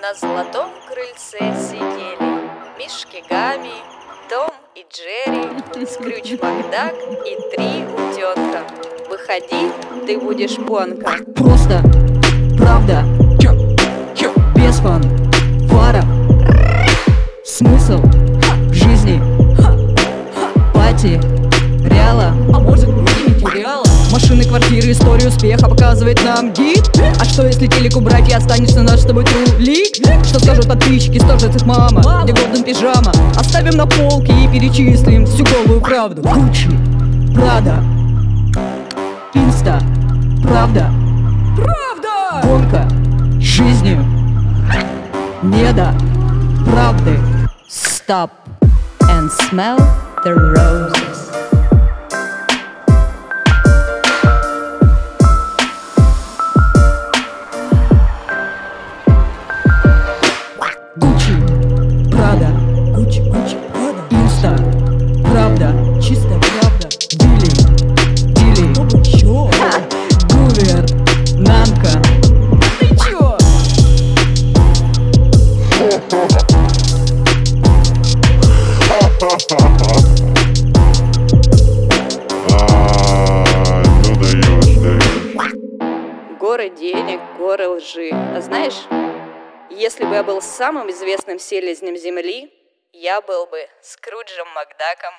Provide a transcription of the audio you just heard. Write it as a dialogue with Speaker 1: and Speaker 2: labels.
Speaker 1: На золотом крыльце сидели. Мишки Гами, Том и Джерри, Скрюч Макдак и три утенка. Выходи, ты будешь понка.
Speaker 2: Просто правда. Без фан Фара. Смысл? Жизни. Пати Реала. А может реала Квартиры, историю успеха показывает нам гид А что если телек убрать и останешься наш с тобой трулик? Что скажут подписчики, что же их мама? Где Голден пижама? Оставим на полке и перечислим всю голую правду Гуччи, Прада, Инста, правда Правда! Гонка жизнью Не до правды Stop and smell the roses Гуччи, Гуччи, Инста, правда, чистая правда, Дили, Дили, чё? Гувер, Нанка, ты чё?
Speaker 3: Ну даешь, даешь.
Speaker 1: Горы денег, горы лжи. А знаешь, если бы я был самым известным селезнем Земли, я был бы Скруджем Макдаком.